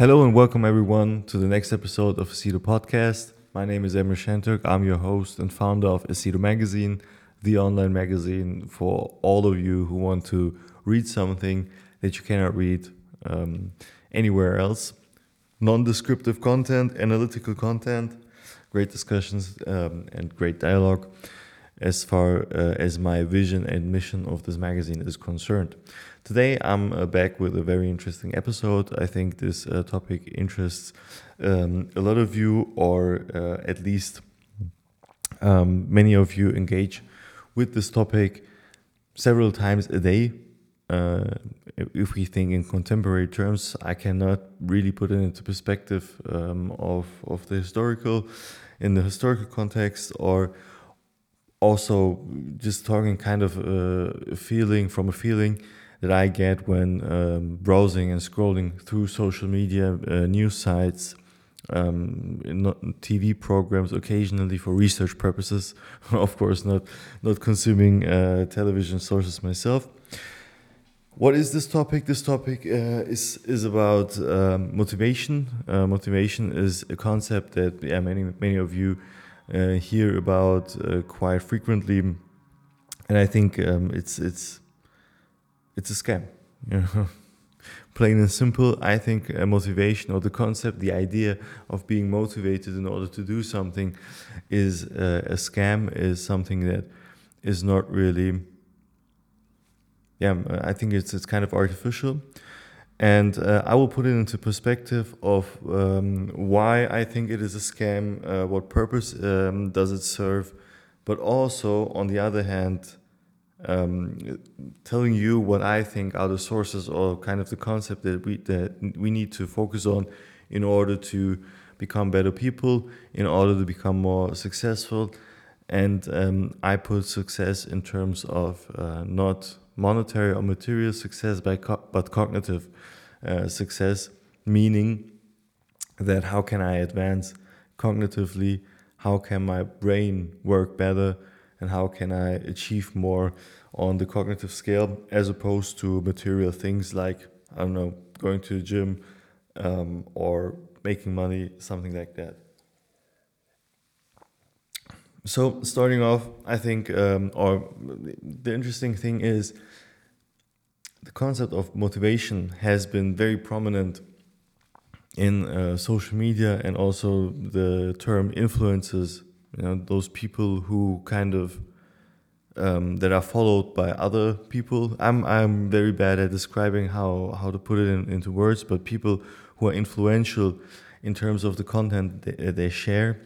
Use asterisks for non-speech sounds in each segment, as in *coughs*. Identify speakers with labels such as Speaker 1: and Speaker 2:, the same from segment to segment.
Speaker 1: Hello and welcome everyone to the next episode of Aceto Podcast. My name is Emre Shenturk. I'm your host and founder of Aceto Magazine, the online magazine for all of you who want to read something that you cannot read um, anywhere else. Non-descriptive content, analytical content, great discussions um, and great dialogue as far uh, as my vision and mission of this magazine is concerned. Today, I'm uh, back with a very interesting episode. I think this uh, topic interests um, a lot of you, or uh, at least um, many of you engage with this topic several times a day. Uh, if we think in contemporary terms, I cannot really put it into perspective um, of, of the historical, in the historical context, or also just talking kind of a feeling from a feeling that I get when um, browsing and scrolling through social media, uh, news sites, um, TV programs, occasionally for research purposes. *laughs* of course, not not consuming uh, television sources myself. What is this topic? This topic uh, is is about um, motivation. Uh, motivation is a concept that yeah, many many of you uh, hear about uh, quite frequently, and I think um, it's it's it's a scam. *laughs* Plain and simple, I think uh, motivation or the concept, the idea of being motivated in order to do something is uh, a scam, is something that is not really, yeah, I think it's, it's kind of artificial. And uh, I will put it into perspective of um, why I think it is a scam, uh, what purpose um, does it serve, but also, on the other hand, um, telling you what I think are the sources or kind of the concept that we that we need to focus on in order to become better people, in order to become more successful. And um, I put success in terms of uh, not monetary or material success, but, co but cognitive uh, success, meaning that how can I advance cognitively? How can my brain work better? And how can I achieve more on the cognitive scale as opposed to material things like, I don't know, going to the gym um, or making money, something like that. So, starting off, I think, um, or the interesting thing is the concept of motivation has been very prominent in uh, social media and also the term influencers you know those people who kind of um, that are followed by other people. I'm I'm very bad at describing how how to put it in, into words, but people who are influential in terms of the content they, they share.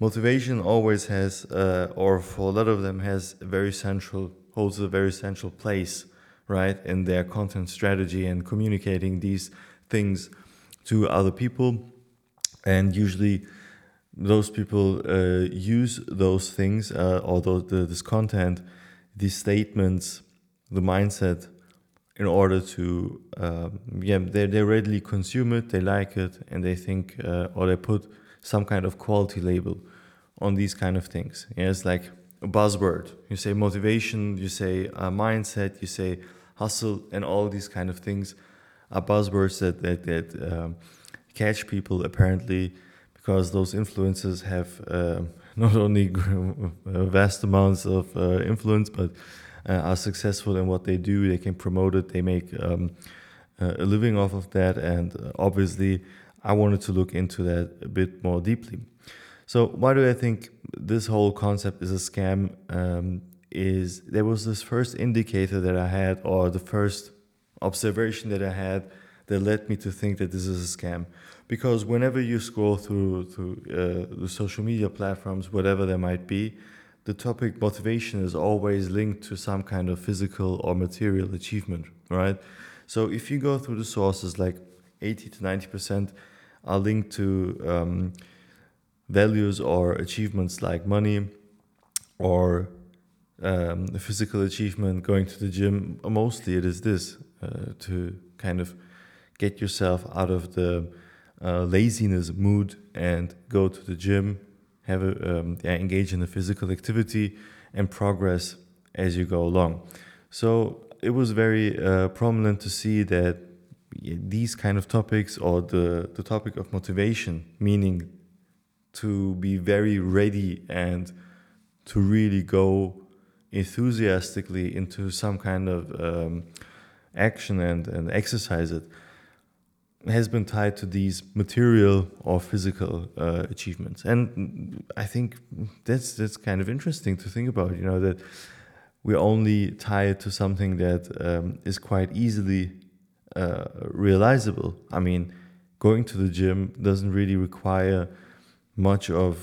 Speaker 1: Motivation always has, uh, or for a lot of them, has a very central holds a very central place, right, in their content strategy and communicating these things to other people, and usually those people uh, use those things uh, or those, the, this content, these statements, the mindset, in order to um, yeah they, they readily consume it, they like it, and they think uh, or they put some kind of quality label on these kind of things. Yeah, it's like a buzzword. You say motivation, you say mindset, you say hustle, and all these kind of things are buzzwords that that, that um, catch people apparently because those influences have uh, *laughs* not only vast amounts of uh, influence, but uh, are successful in what they do. They can promote it. They make um, a living off of that, and obviously, I wanted to look into that a bit more deeply. So, why do I think this whole concept is a scam? Um, is there was this first indicator that I had, or the first observation that I had that led me to think that this is a scam because whenever you scroll through through uh, the social media platforms, whatever there might be, the topic motivation is always linked to some kind of physical or material achievement, right? So if you go through the sources, like 80 to 90 percent are linked to um, values or achievements like money or um, physical achievement, going to the gym. Mostly, it is this uh, to kind of get yourself out of the uh, laziness mood and go to the gym, have a, um, yeah, engage in a physical activity and progress as you go along. So it was very uh, prominent to see that these kind of topics or the, the topic of motivation, meaning to be very ready and to really go enthusiastically into some kind of um, action and, and exercise it has been tied to these material or physical uh, achievements. And i think that's that's kind of interesting to think about you know that we're only tied to something that um, is quite easily uh, realizable. I mean going to the gym doesn't really require much of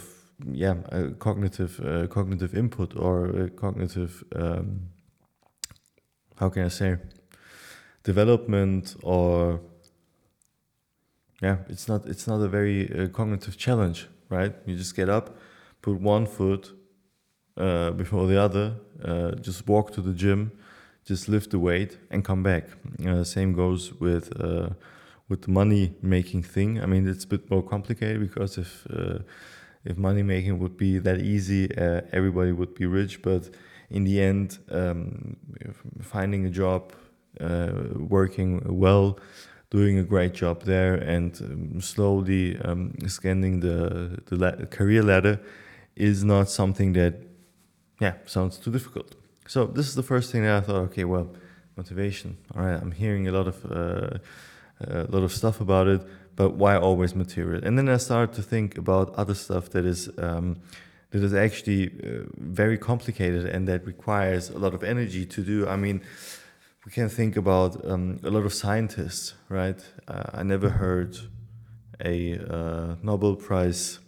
Speaker 1: yeah cognitive uh, cognitive input or cognitive um, how can I say development or yeah it's not it's not a very uh, cognitive challenge right you just get up put one foot uh, before the other uh, just walk to the gym just lift the weight and come back uh, same goes with uh, with the money making thing. I mean, it's a bit more complicated because if uh, if money making would be that easy, everybody would be rich. But in the end, um, finding a job, working well, doing a great job there, and um, slowly um, scanning the the la career ladder is not something that, yeah, sounds too difficult. So this is the first thing that I thought. Okay, well, motivation. All right, I'm hearing a lot of uh, a lot of stuff about it, but why always material? And then I started to think about other stuff that is um, that is actually uh, very complicated and that requires a lot of energy to do. I mean, we can think about um, a lot of scientists, right? Uh, I never heard a uh, Nobel Prize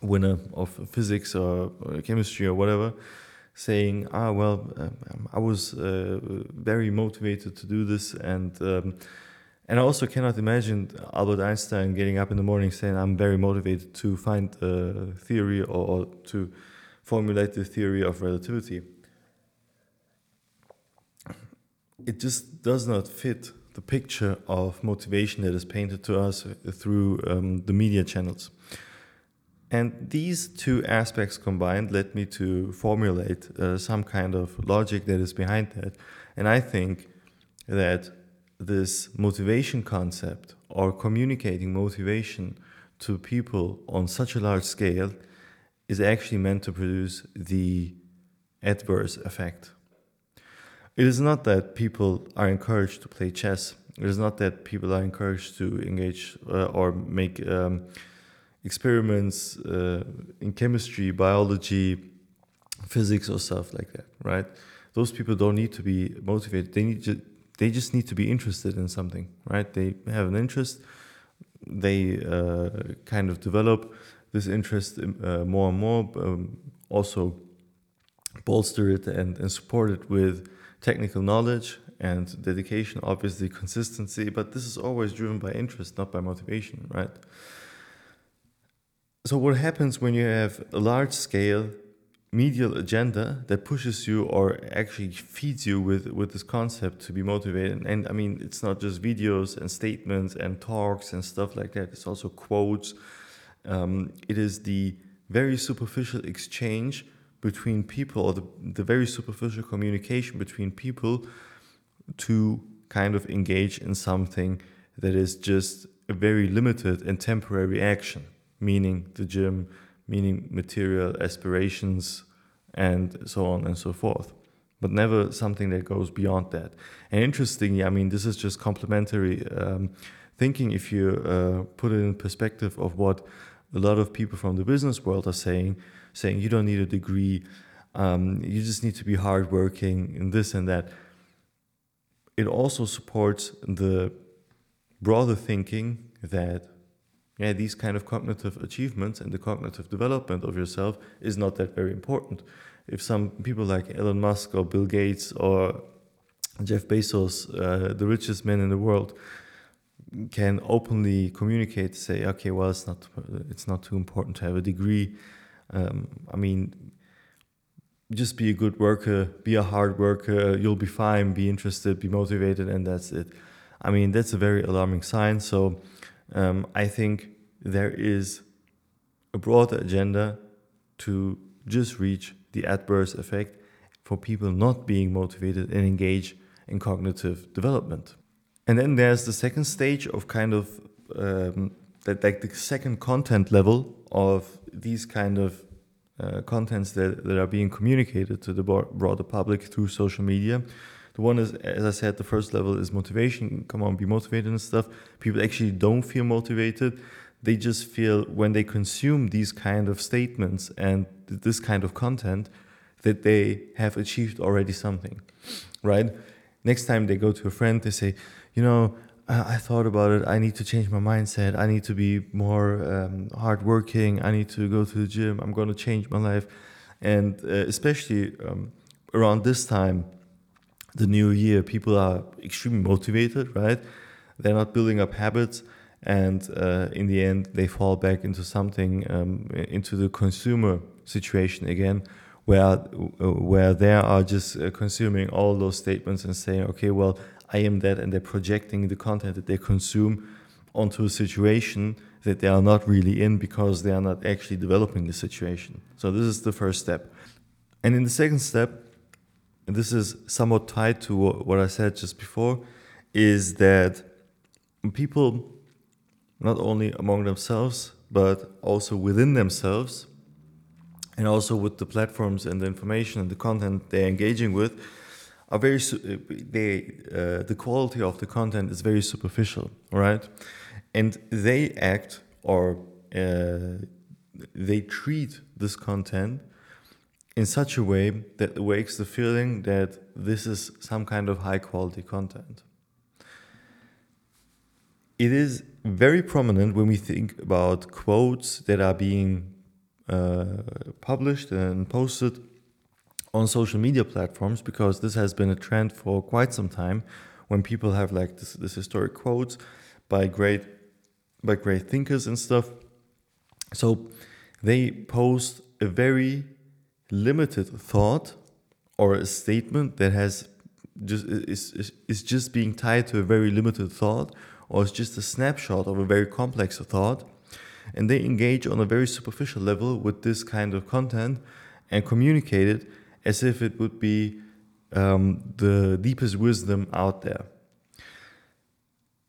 Speaker 1: winner of physics or, chemistry or whatever saying, "Ah, well, um, I was uh, very motivated to do this and." Um, and I also cannot imagine Albert Einstein getting up in the morning saying, I'm very motivated to find a theory or, or to formulate the theory of relativity. It just does not fit the picture of motivation that is painted to us through um, the media channels. And these two aspects combined led me to formulate uh, some kind of logic that is behind that. And I think that this motivation concept or communicating motivation to people on such a large scale is actually meant to produce the adverse effect. It is not that people are encouraged to play chess. It is not that people are encouraged to engage uh, or make um, experiments uh, in chemistry, biology, physics, or stuff like that, right? Those people don't need to be motivated. They need to, they just need to be interested in something, right? They have an interest, they uh, kind of develop this interest uh, more and more, um, also bolster it and, and support it with technical knowledge and dedication, obviously consistency, but this is always driven by interest, not by motivation, right? So, what happens when you have a large scale medial agenda that pushes you or actually feeds you with with this concept to be motivated? And i mean it's not just videos and statements and talks and stuff like that. It's also quotes. Um, it is the very superficial exchange between people or the, the very superficial communication between people to kind of engage in something that is just a very limited and temporary action meaning the gym meaning material aspirations and so on and so forth. But never something that goes beyond that. And interestingly i mean this is just complementary um, thinking if you uh, put it in perspective of what a lot of people from the business world are saying saying you don't need a degree um, you just need to be hardworking and this and that it also supports the broader thinking that yeah, these kind of cognitive achievements and the cognitive development of yourself is not that very important. If some people like Elon Musk or Bill Gates or Jeff Bezos, uh, the richest man in the world, can openly communicate, say, okay, well, it's not, it's not too important to have a degree. Um, I mean, just be a good worker, be a hard worker, you'll be fine, be interested, be motivated, and that's it. I mean, that's a very alarming sign. So um, I think there is a broader agenda to just reach the adverse effect for people not being motivated and engaged in cognitive development. And then there's the second stage of kind of um, that, like the second content level of these kind of uh, contents that, that are being communicated to the broader public through social media. The one is, as I said, the first level is motivation. Come on, be motivated and stuff. People actually don't feel motivated. They just feel when they consume these kind of statements and this kind of content that they have achieved already something, right? Next time they go to a friend, they say, you know, I, I thought about it. I need to change my mindset. I need to be more um, hardworking. I need to go to the gym. I'm going to change my life. And uh, especially um, around this time, the new year, people are extremely motivated, right? They're not building up habits. And uh, in the end, they fall back into something, um, into the consumer situation again, where where they are just uh, consuming all those statements and saying, okay, well, I am that, and they're projecting the content that they consume onto a situation that they are not really in because they are not actually developing the situation. So this is the first step. And in the second step, this is somewhat tied to what I said just before, is that people, not only among themselves, but also within themselves, and also with the platforms and the information and the content they're engaging with, are very they uh, the quality of the content is very superficial, right? And they act or uh, they treat this content in such a way that awakes the feeling that this is some kind of high quality content. It is very prominent when we think about quotes that are being uh, published and posted on social media platforms because this has been a trend for quite some time when people have like this, this historic quotes by great by great thinkers and stuff. So they post a very limited thought or a statement that has just is, is, is just being tied to a very limited thought or it's just a snapshot of a very complex thought. And they engage on a very superficial level with this kind of content and communicate it as if it would be um, the deepest wisdom out there.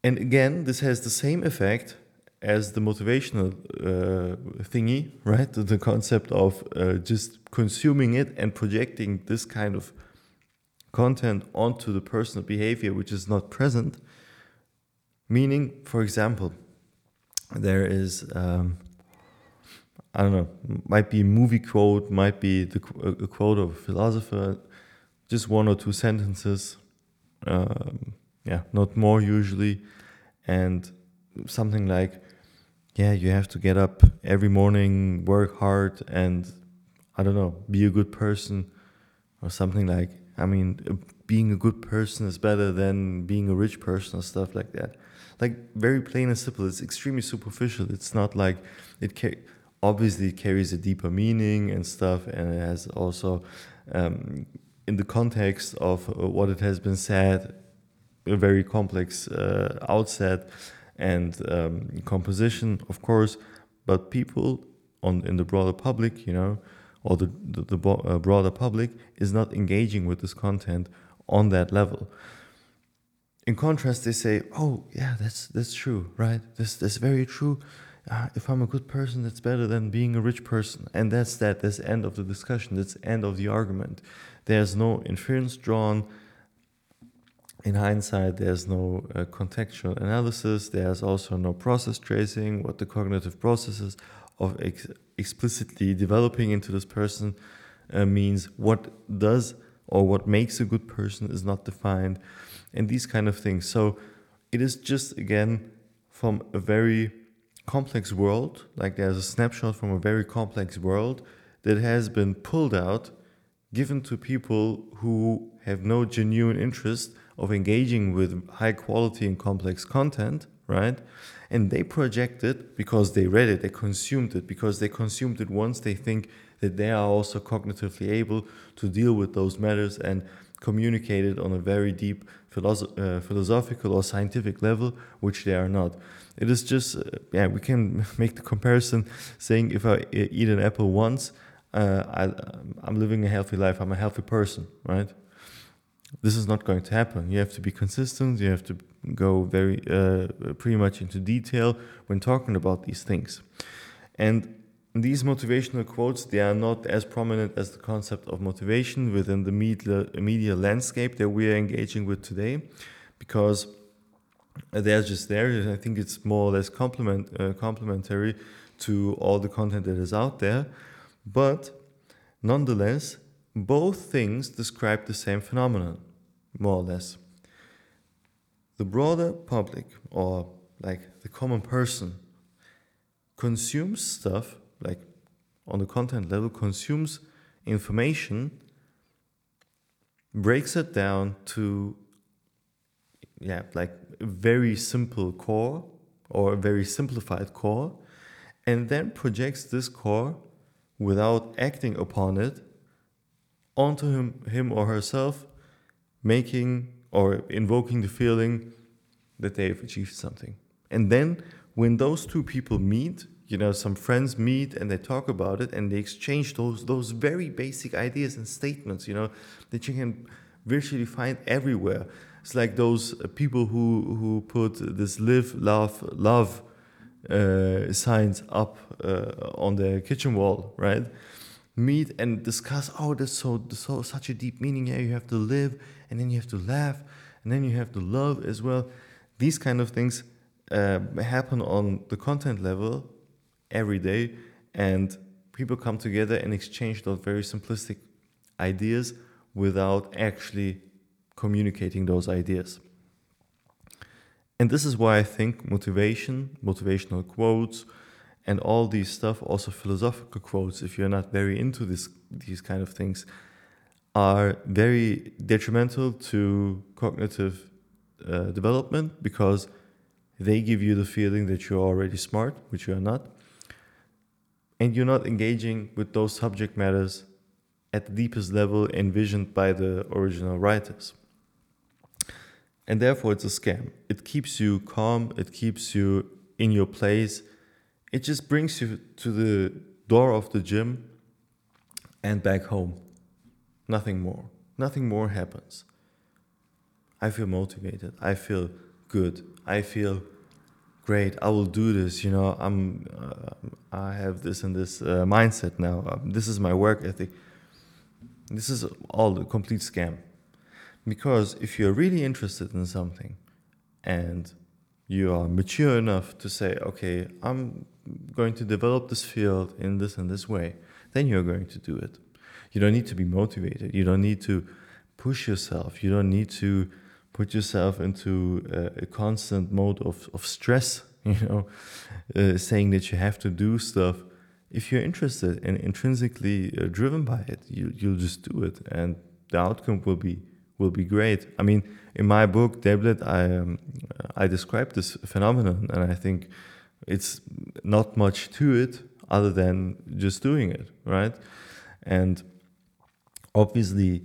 Speaker 1: And again, this has the same effect as the motivational uh, thingy, right? The, the concept of uh, just consuming it and projecting this kind of content onto the personal behavior which is not present. Meaning, for example, there is um, I don't know, might be a movie quote, might be the, a quote of a philosopher, just one or two sentences, um, yeah, not more usually, and something like, yeah, you have to get up every morning, work hard, and I don't know, be a good person, or something like, I mean, being a good person is better than being a rich person, or stuff like that. Like, very plain and simple. It's extremely superficial. It's not like it. Ca- obviously carries a deeper meaning and stuff, and it has also, um, in the context of uh, what it has been said, a very complex uh, outset and um, composition, of course. But people on in the broader public, you know, or the the, the uh, broader public is not engaging with this content on that level. In contrast, they say, "Oh, yeah, that's that's true, right? This that's very true." Uh, if I'm a good person, that's better than being a rich person. And that's that. That's end of the discussion. That's end of the argument. There's no inference drawn. In hindsight, there's no uh, contextual analysis. There's also no process tracing, what the cognitive processes of ex explicitly developing into this person uh, means. What does or what makes a good person is not defined, and these kind of things. So it is just, again, from a very complex world, like there's a snapshot from a very complex world that has been pulled out, given to people who have no genuine interest of engaging with high quality and complex content, right? And they project it because they read it, they consumed it, because they consumed it once, they think that they are also cognitively able to deal with those matters and communicate it on a very deep philosoph- uh, philosophical or scientific level, which they are not. It is just, uh, yeah, we can *laughs* make the comparison saying if I eat an apple once, uh, I, I'm living a healthy life, I'm a healthy person, right? this is not going to happen. You have to be consistent. You have to go very uh, pretty much into detail when talking about these things. And these motivational quotes they are not as prominent as the concept of motivation within the media, media landscape that we are engaging with today, because they're just there. I think it's more or less complement uh, complementary to all the content that is out there, but nonetheless, both things describe the same phenomenon, more or less. The broader public, or like the common person, consumes stuff, like on the content level, consumes information, breaks it down to, yeah, like a very simple core or a very simplified core, and then projects this core without acting upon it onto him, him or herself, making or invoking the feeling that they've achieved something. And then when those two people meet, you know, some friends meet and they talk about it and they exchange those those very basic ideas and statements, you know, that you can virtually find everywhere. It's like those people who who put this live, love, love uh, signs up uh, on the kitchen wall, right? meet and discuss oh there's so, so such a deep meaning here you have to live and then you have to laugh and then you have to love as well these kind of things uh, happen on the content level every day and people come together and exchange those very simplistic ideas without actually communicating those ideas. And this is why i think motivation motivational quotes and all these stuff, also philosophical quotes, if you're not very into this these kind of things, are very detrimental to cognitive uh, development because they give you the feeling that you're already smart, which you are not, and you're not engaging with those subject matters at the deepest level envisioned by the original writers. And therefore, it's a scam. It keeps you calm, it keeps you in your place it just brings you to the door of the gym and back home. Nothing more. Nothing more happens. I feel motivated. I feel good. I feel great. I will do this. You know, I'm. Uh, I have this and this uh, mindset now. Um, this is my work ethic. This is all a complete scam. Because if you're really interested in something, and you are mature enough to say, okay, I'm going to develop this field in this and this way, then you're going to do it. You don't need to be motivated. You don't need to push yourself. You don't need to put yourself into a, a constant mode of, of stress, *laughs* you know, uh, saying that you have to do stuff. If you're interested and intrinsically uh, driven by it, you, you'll just do it. And the outcome will be will be great. I mean, in my book, Deblet, I um, I describe this phenomenon, and I think it's not much to it other than just doing it, right? And obviously,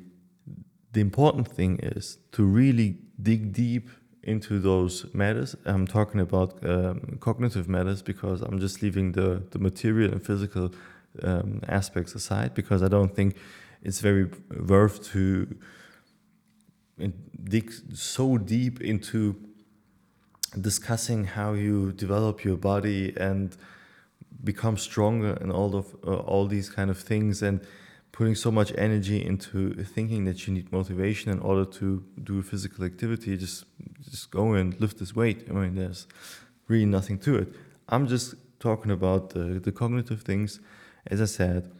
Speaker 1: the important thing is to really dig deep into those matters. I'm talking about um, cognitive matters because I'm just leaving the, the material and physical um, aspects aside because I don't think it's very worth to dig so deep into discussing how you develop your body and become stronger and all of uh, all these kind of things and putting so much energy into thinking that you need motivation in order to do physical activity just just go and lift this weight. I mean there's really nothing to it. I'm just talking about the, the cognitive things. As i said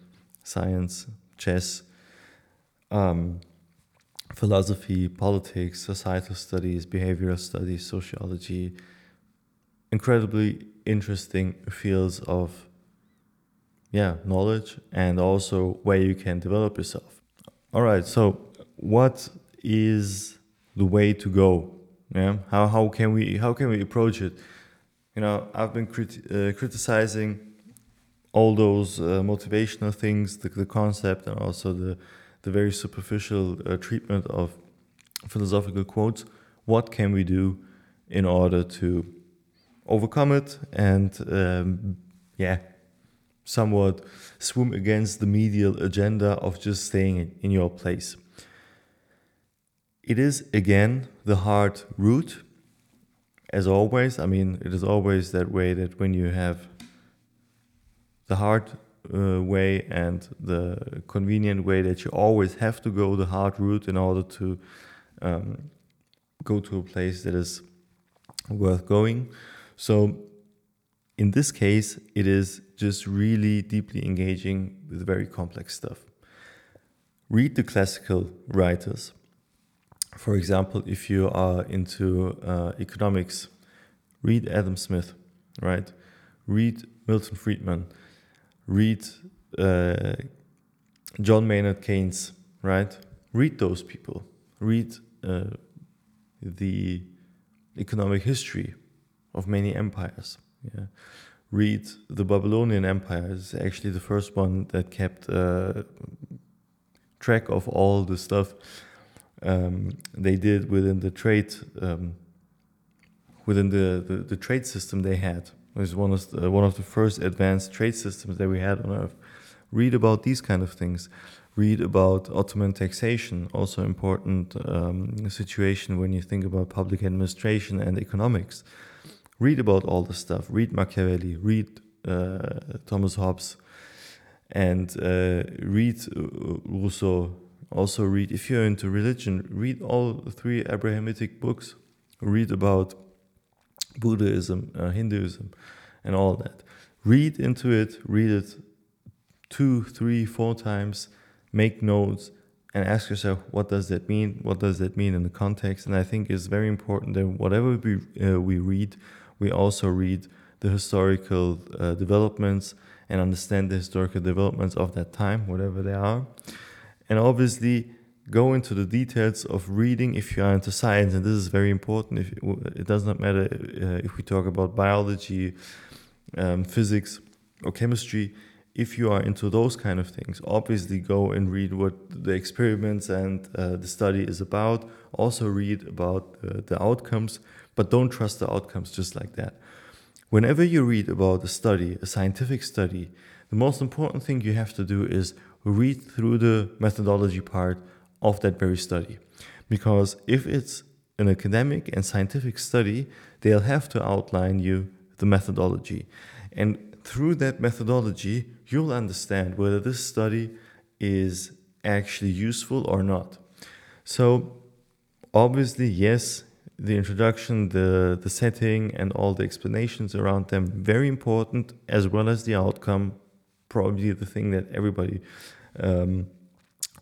Speaker 1: science chess um, philosophy, politics, societal studies, behavioral studies, sociology, incredibly interesting fields of yeah, knowledge and also where you can develop yourself. All right, so what is the way to go? Yeah, how how can we how can we approach it? You know, I've been crit- uh, criticizing all those uh, motivational things, the, the concept, and also the the very superficial uh, treatment of philosophical quotes. What can we do in order to overcome it and, um, yeah, somewhat swim against the medial agenda of just staying in your place? it is again the hard route, as always. I mean, it is always that way that when you have the hard uh, way and the convenient way, that you always have to go the hard route in order to um, go to a place that is worth going. So, in this case, it is just really deeply engaging with very complex stuff. Read the classical writers. For example, if you are into uh, economics, read Adam Smith, right? Read Milton Friedman, read uh, John Maynard Keynes, right? Read those people. Read uh, the economic history of many empires. Yeah. Read the Babylonian Empire is actually the first one that kept uh, track of all the stuff um, they did within the trade um, within the, the, the, trade system they had. It was one of the, one of the first advanced trade systems that we had on Earth. Read about these kind of things. Read about Ottoman taxation, also important um, situation when you think about public administration and economics. Read about all the stuff. Read Machiavelli. Read uh, Thomas Hobbes and uh, read uh, Rousseau. Also, read, if you're into religion, read all three Abrahamic books. Read about Buddhism, uh, Hinduism, and all that. Read into it, read it two, three, four times, make notes, and ask yourself, what does that mean? What does that mean in the context? And I think it's very important that whatever we, uh, we read, we also read the historical uh, developments and understand the historical developments of that time, whatever they are. And obviously, go into the details of reading if you are into science, and this is very important. If it does not matter uh, if we talk about biology, um, physics, or chemistry. If you are into those kind of things, obviously go and read what the experiments and uh, the study is about. Also read about uh, the outcomes, but don't trust the outcomes just like that. Whenever you read about a study, a scientific study, the most important thing you have to do is read through the methodology part of that very study. Because if it's an academic and scientific study, they'll have to outline you the methodology. And through that methodology, you'll understand whether this study is actually useful or not. So, obviously, yes, the introduction, the, the setting, and all the explanations around them, very important, as well as the outcome, probably the thing that everybody um,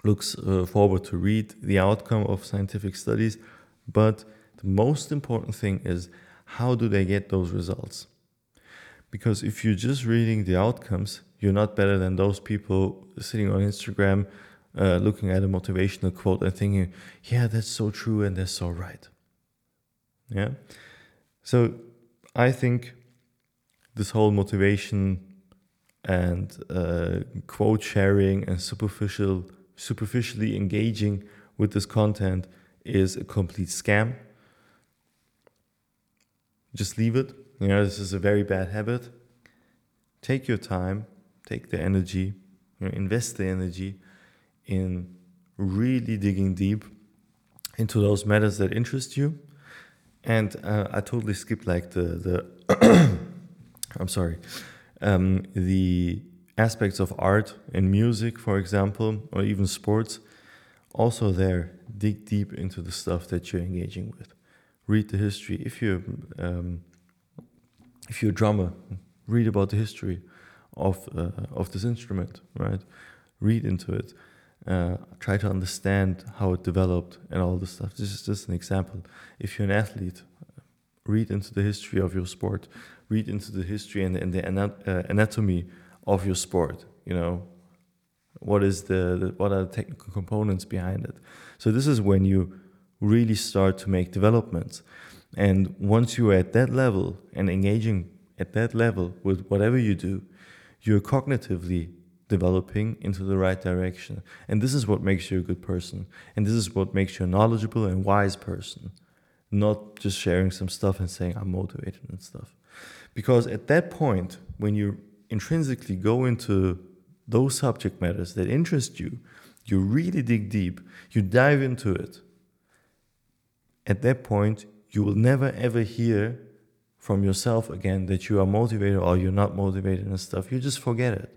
Speaker 1: looks uh, forward to read, the outcome of scientific studies. But the most important thing is how do they get those results? Because if you're just reading the outcomes, you're not better than those people sitting on Instagram uh, looking at a motivational quote and thinking, yeah, that's so true and that's so right. Yeah. So I think this whole motivation and uh, quote sharing and superficial superficially engaging with this content is a complete scam. Just leave it. You know, this is a very bad habit. Take your time, take the energy, you know, invest the energy in really digging deep into those matters that interest you and uh, I totally skipped like the the *coughs* I'm sorry um, the aspects of art and music, for example, or even sports. Also, there dig deep into the stuff that you're engaging with. Read the history. If you um, if you're a drummer, read about the history of uh, of this instrument. Right, read into it uh, try to understand how it developed and all this stuff. This is just an example. If you're an athlete, read into the history of your sport, read into the history and, and the uh, anatomy of your sport. You know, what is the, the what are the technical components behind it? So this is when you really start to make developments. And once you're at that level and engaging at that level with whatever you do, you're cognitively developing into the right direction. And this is what makes you a good person. And this is what makes you a knowledgeable and wise person, not just sharing some stuff and saying, I'm motivated and stuff. Because at that point, when you intrinsically go into those subject matters that interest you, you really dig deep, you dive into it, at that point, you will never ever hear from yourself again that you are motivated or you're not motivated and stuff. You just forget it.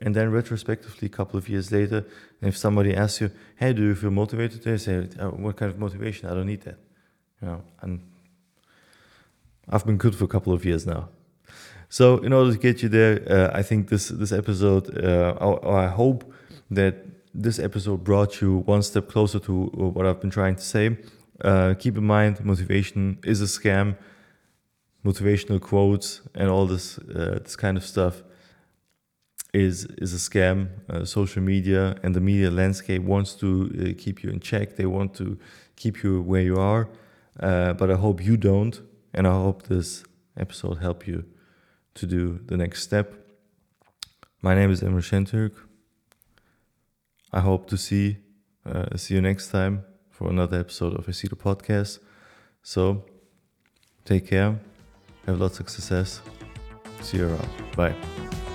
Speaker 1: And then retrospectively, a couple of years later, if somebody asks you, "Hey, do you feel motivated?" They say, oh, "What kind of motivation? I don't need that." You know, and I've been good for a couple of years now. So, in order to get you there, uh, I think this this episode, uh, or, or I hope that this episode brought you one step closer to what I've been trying to say. Uh, keep in mind, motivation is a scam. Motivational quotes and all this uh, this kind of stuff is is a scam. Uh, social media and the media landscape wants to uh, keep you in check. They want to keep you where you are. Uh, but I hope you don't, and I hope this episode help you to do the next step. My name is Emre Şentürk. I hope to see uh, see you next time for another episode of the Podcast. So take care, have lots of success. See you around. Bye.